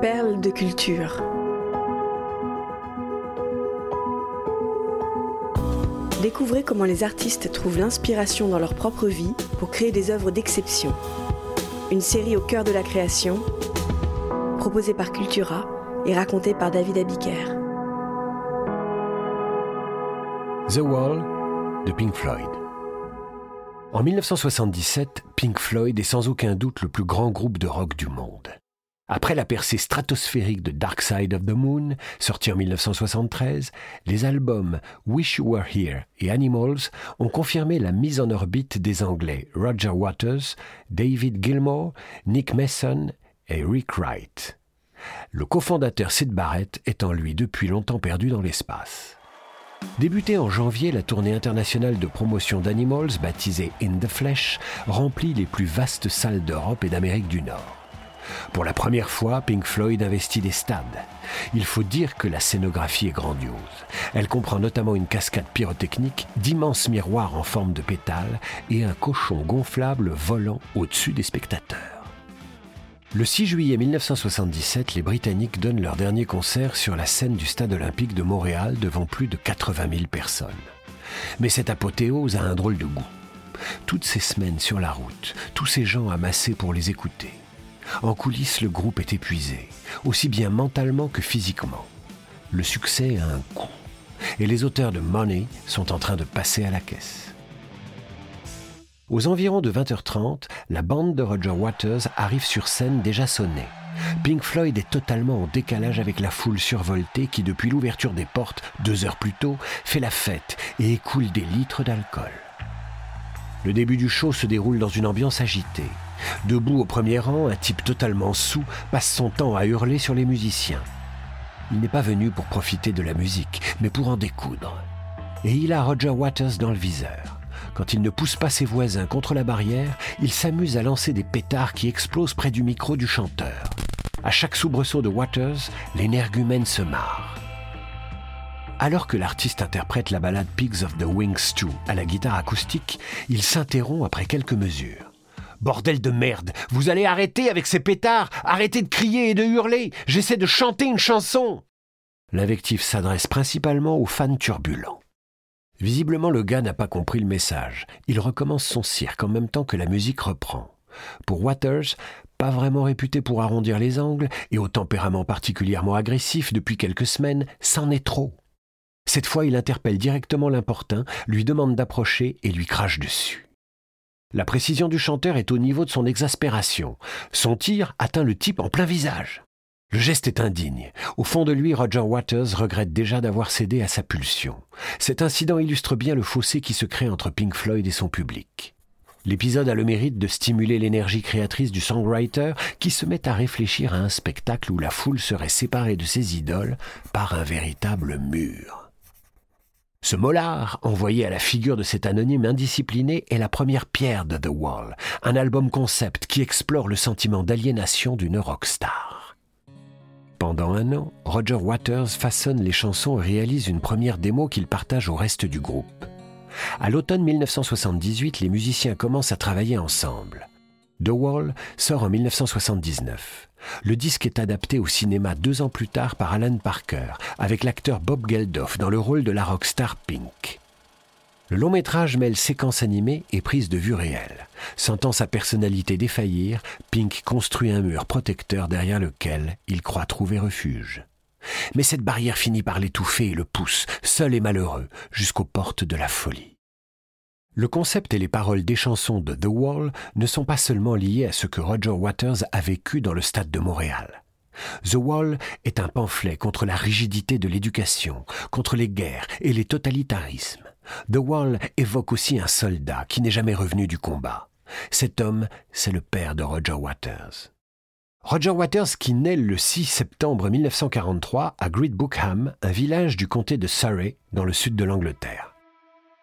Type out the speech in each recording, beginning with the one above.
Perles de culture. Découvrez comment les artistes trouvent l'inspiration dans leur propre vie pour créer des œuvres d'exception. Une série au cœur de la création, proposée par Cultura et racontée par David Abiker. The Wall de Pink Floyd. En 1977, Pink Floyd est sans aucun doute le plus grand groupe de rock du monde. Après la percée stratosphérique de Dark Side of the Moon, sorti en 1973, les albums Wish You Were Here et Animals ont confirmé la mise en orbite des Anglais Roger Waters, David Gilmour, Nick Mason et Rick Wright. Le cofondateur Sid Barrett est en lui depuis longtemps perdu dans l'espace. Débutée en janvier, la tournée internationale de promotion d'Animals, baptisée In the Flesh, remplit les plus vastes salles d'Europe et d'Amérique du Nord. Pour la première fois, Pink Floyd investit des stades. Il faut dire que la scénographie est grandiose. Elle comprend notamment une cascade pyrotechnique, d'immenses miroirs en forme de pétales et un cochon gonflable volant au-dessus des spectateurs. Le 6 juillet 1977, les Britanniques donnent leur dernier concert sur la scène du stade olympique de Montréal devant plus de 80 000 personnes. Mais cette apothéose a un drôle de goût. Toutes ces semaines sur la route, tous ces gens amassés pour les écouter. En coulisses, le groupe est épuisé, aussi bien mentalement que physiquement. Le succès a un coût, et les auteurs de Money sont en train de passer à la caisse. Aux environs de 20h30, la bande de Roger Waters arrive sur scène déjà sonnée. Pink Floyd est totalement en décalage avec la foule survoltée qui, depuis l'ouverture des portes deux heures plus tôt, fait la fête et écoule des litres d'alcool. Le début du show se déroule dans une ambiance agitée. Debout au premier rang, un type totalement sous passe son temps à hurler sur les musiciens. Il n'est pas venu pour profiter de la musique, mais pour en découdre. Et il a Roger Waters dans le viseur. Quand il ne pousse pas ses voisins contre la barrière, il s'amuse à lancer des pétards qui explosent près du micro du chanteur. À chaque soubresaut de Waters, l'énergumène se marre. Alors que l'artiste interprète la ballade Pigs of the Wings 2 à la guitare acoustique, il s'interrompt après quelques mesures. Bordel de merde, vous allez arrêter avec ces pétards, arrêtez de crier et de hurler, j'essaie de chanter une chanson. L'invectif s'adresse principalement aux fans turbulents. Visiblement, le gars n'a pas compris le message. Il recommence son cirque en même temps que la musique reprend. Pour Waters, pas vraiment réputé pour arrondir les angles et au tempérament particulièrement agressif depuis quelques semaines, c'en est trop. Cette fois, il interpelle directement l'importun, lui demande d'approcher et lui crache dessus. La précision du chanteur est au niveau de son exaspération. Son tir atteint le type en plein visage. Le geste est indigne. Au fond de lui, Roger Waters regrette déjà d'avoir cédé à sa pulsion. Cet incident illustre bien le fossé qui se crée entre Pink Floyd et son public. L'épisode a le mérite de stimuler l'énergie créatrice du songwriter qui se met à réfléchir à un spectacle où la foule serait séparée de ses idoles par un véritable mur. Ce molar, envoyé à la figure de cet anonyme indiscipliné, est la première pierre de The Wall, un album concept qui explore le sentiment d'aliénation d'une rockstar. Pendant un an, Roger Waters façonne les chansons et réalise une première démo qu'il partage au reste du groupe. À l'automne 1978, les musiciens commencent à travailler ensemble. The Wall sort en 1979. Le disque est adapté au cinéma deux ans plus tard par Alan Parker, avec l'acteur Bob Geldof dans le rôle de la rockstar Pink. Le long métrage mêle séquences animées et prises de vue réelles. Sentant sa personnalité défaillir, Pink construit un mur protecteur derrière lequel il croit trouver refuge. Mais cette barrière finit par l'étouffer et le pousse, seul et malheureux, jusqu'aux portes de la folie. Le concept et les paroles des chansons de The Wall ne sont pas seulement liés à ce que Roger Waters a vécu dans le stade de Montréal. The Wall est un pamphlet contre la rigidité de l'éducation, contre les guerres et les totalitarismes. The Wall évoque aussi un soldat qui n'est jamais revenu du combat. Cet homme, c'est le père de Roger Waters. Roger Waters qui naît le 6 septembre 1943 à Great Bookham, un village du comté de Surrey, dans le sud de l'Angleterre.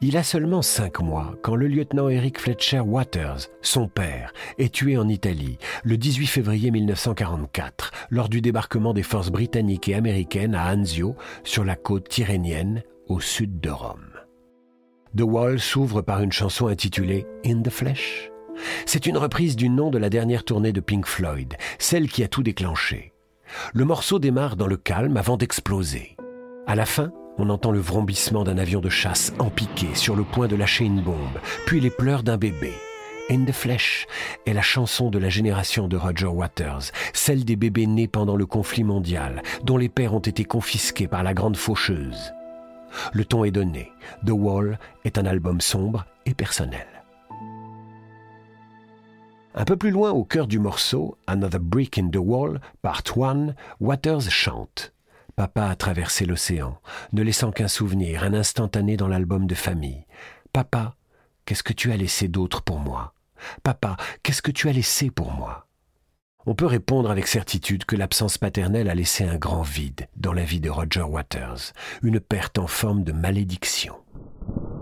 Il a seulement cinq mois quand le lieutenant Eric Fletcher Waters, son père, est tué en Italie le 18 février 1944 lors du débarquement des forces britanniques et américaines à Anzio sur la côte tyrrhénienne au sud de Rome. The Wall s'ouvre par une chanson intitulée In the Flesh. C'est une reprise du nom de la dernière tournée de Pink Floyd, celle qui a tout déclenché. Le morceau démarre dans le calme avant d'exploser. À la fin, on entend le vrombissement d'un avion de chasse empiqué sur le point de lâcher une bombe, puis les pleurs d'un bébé. In the Flesh est la chanson de la génération de Roger Waters, celle des bébés nés pendant le conflit mondial, dont les pères ont été confisqués par la grande faucheuse. Le ton est donné. The Wall est un album sombre et personnel. Un peu plus loin au cœur du morceau, Another Brick in the Wall, Part 1, Waters chante. Papa a traversé l'océan, ne laissant qu'un souvenir, un instantané dans l'album de famille. Papa, qu'est-ce que tu as laissé d'autre pour moi? Papa, qu'est-ce que tu as laissé pour moi? On peut répondre avec certitude que l'absence paternelle a laissé un grand vide dans la vie de Roger Waters, une perte en forme de malédiction.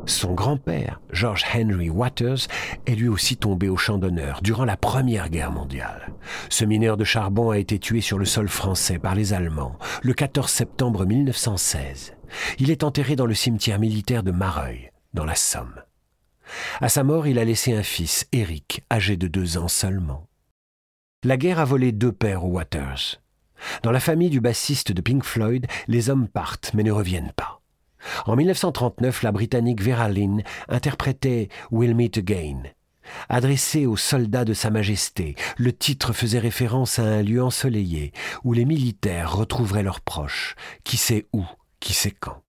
Son grand-père, George Henry Waters, est lui aussi tombé au champ d'honneur durant la Première Guerre mondiale. Ce mineur de charbon a été tué sur le sol français par les Allemands le 14 septembre 1916. Il est enterré dans le cimetière militaire de Mareuil, dans la Somme. À sa mort, il a laissé un fils, Eric, âgé de deux ans seulement. La guerre a volé deux pères aux Waters. Dans la famille du bassiste de Pink Floyd, les hommes partent mais ne reviennent pas. En 1939, la Britannique Vera Lynn interprétait We'll Meet Again. Adressé aux soldats de Sa Majesté, le titre faisait référence à un lieu ensoleillé où les militaires retrouveraient leurs proches, qui sait où, qui sait quand.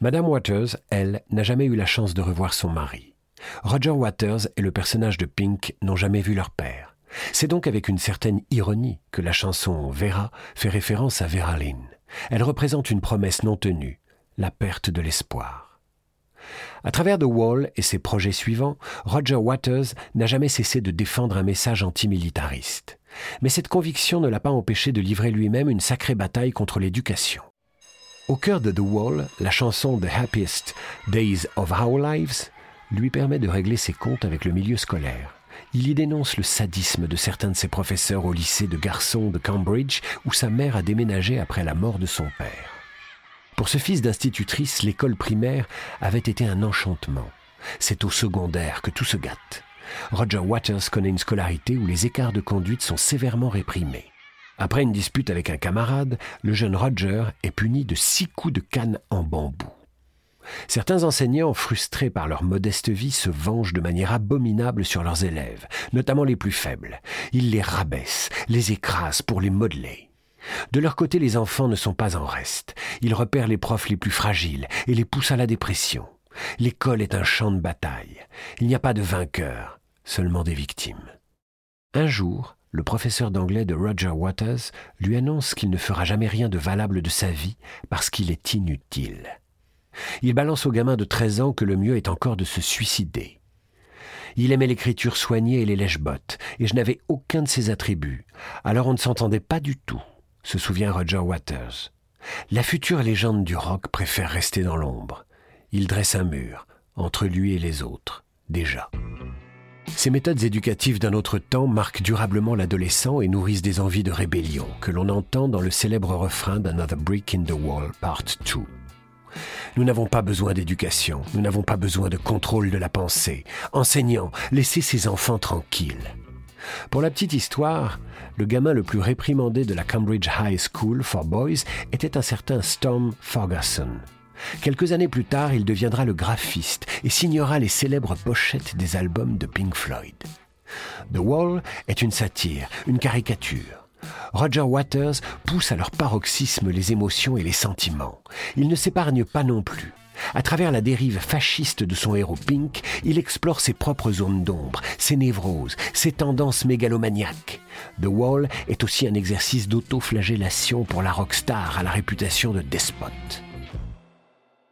Madame Waters, elle, n'a jamais eu la chance de revoir son mari. Roger Waters et le personnage de Pink n'ont jamais vu leur père. C'est donc avec une certaine ironie que la chanson Vera fait référence à Vera Lynn. Elle représente une promesse non tenue, la perte de l'espoir. À travers The Wall et ses projets suivants, Roger Waters n'a jamais cessé de défendre un message antimilitariste. Mais cette conviction ne l'a pas empêché de livrer lui-même une sacrée bataille contre l'éducation. Au cœur de The Wall, la chanson The Happiest Days of Our Lives lui permet de régler ses comptes avec le milieu scolaire. Il y dénonce le sadisme de certains de ses professeurs au lycée de garçons de Cambridge où sa mère a déménagé après la mort de son père. Pour ce fils d'institutrice, l'école primaire avait été un enchantement. C'est au secondaire que tout se gâte. Roger Waters connaît une scolarité où les écarts de conduite sont sévèrement réprimés. Après une dispute avec un camarade, le jeune Roger est puni de six coups de canne en bambou. Certains enseignants, frustrés par leur modeste vie, se vengent de manière abominable sur leurs élèves, notamment les plus faibles. Ils les rabaissent, les écrasent pour les modeler. De leur côté, les enfants ne sont pas en reste. Ils repèrent les profs les plus fragiles et les poussent à la dépression. L'école est un champ de bataille. Il n'y a pas de vainqueurs, seulement des victimes. Un jour, le professeur d'anglais de Roger Waters lui annonce qu'il ne fera jamais rien de valable de sa vie parce qu'il est inutile. Il balance au gamin de 13 ans que le mieux est encore de se suicider. Il aimait l'écriture soignée et les lèche-bottes, et je n'avais aucun de ses attributs, alors on ne s'entendait pas du tout, se souvient Roger Waters. La future légende du rock préfère rester dans l'ombre. Il dresse un mur, entre lui et les autres, déjà. Ces méthodes éducatives d'un autre temps marquent durablement l'adolescent et nourrissent des envies de rébellion que l'on entend dans le célèbre refrain d'Another Brick in the Wall, Part 2. Nous n'avons pas besoin d'éducation, nous n'avons pas besoin de contrôle de la pensée. Enseignants, laissez ces enfants tranquilles. Pour la petite histoire, le gamin le plus réprimandé de la Cambridge High School for Boys était un certain Storm Ferguson. Quelques années plus tard, il deviendra le graphiste et signera les célèbres pochettes des albums de Pink Floyd. The Wall est une satire, une caricature. Roger Waters pousse à leur paroxysme les émotions et les sentiments. Il ne s'épargne pas non plus. À travers la dérive fasciste de son héros Pink, il explore ses propres zones d'ombre, ses névroses, ses tendances mégalomaniaques. The Wall est aussi un exercice d'autoflagellation pour la rockstar à la réputation de despote.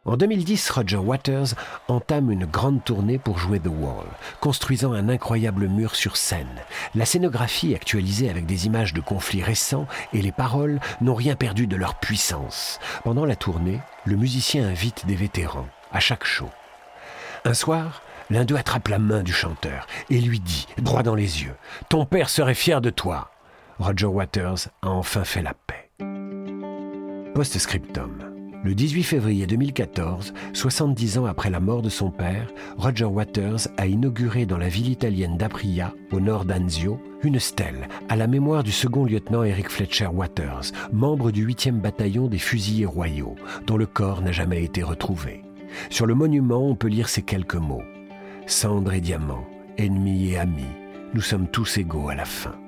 En 2010, Roger Waters entame une grande tournée pour jouer The Wall, construisant un incroyable mur sur scène. La scénographie actualisée avec des images de conflits récents et les paroles n'ont rien perdu de leur puissance. Pendant la tournée, le musicien invite des vétérans à chaque show. Un soir, l'un d'eux attrape la main du chanteur et lui dit, droit dans les yeux, Ton père serait fier de toi. Roger Waters a enfin fait la paix. Post-scriptum. Le 18 février 2014, 70 ans après la mort de son père, Roger Waters a inauguré dans la ville italienne d'Apria, au nord d'Anzio, une stèle à la mémoire du second lieutenant Eric Fletcher Waters, membre du 8e bataillon des fusiliers royaux, dont le corps n'a jamais été retrouvé. Sur le monument, on peut lire ces quelques mots. Cendre et diamants, ennemis et amis, nous sommes tous égaux à la fin.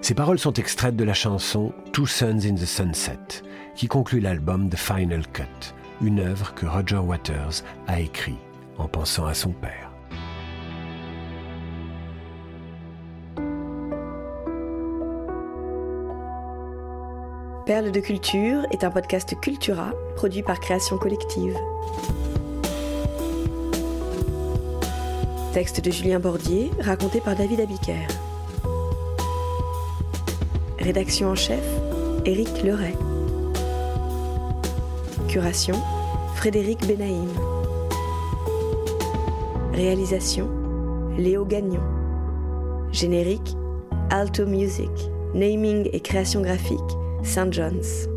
Ces paroles sont extraites de la chanson Two Suns in the Sunset, qui conclut l'album The Final Cut, une œuvre que Roger Waters a écrite en pensant à son père. Perle de culture est un podcast Cultura produit par Création Collective. Texte de Julien Bordier, raconté par David Abiker. Rédaction en chef, Éric Leray. Curation, Frédéric Benaïm. Réalisation, Léo Gagnon. Générique, Alto Music. Naming et création graphique, St. John's.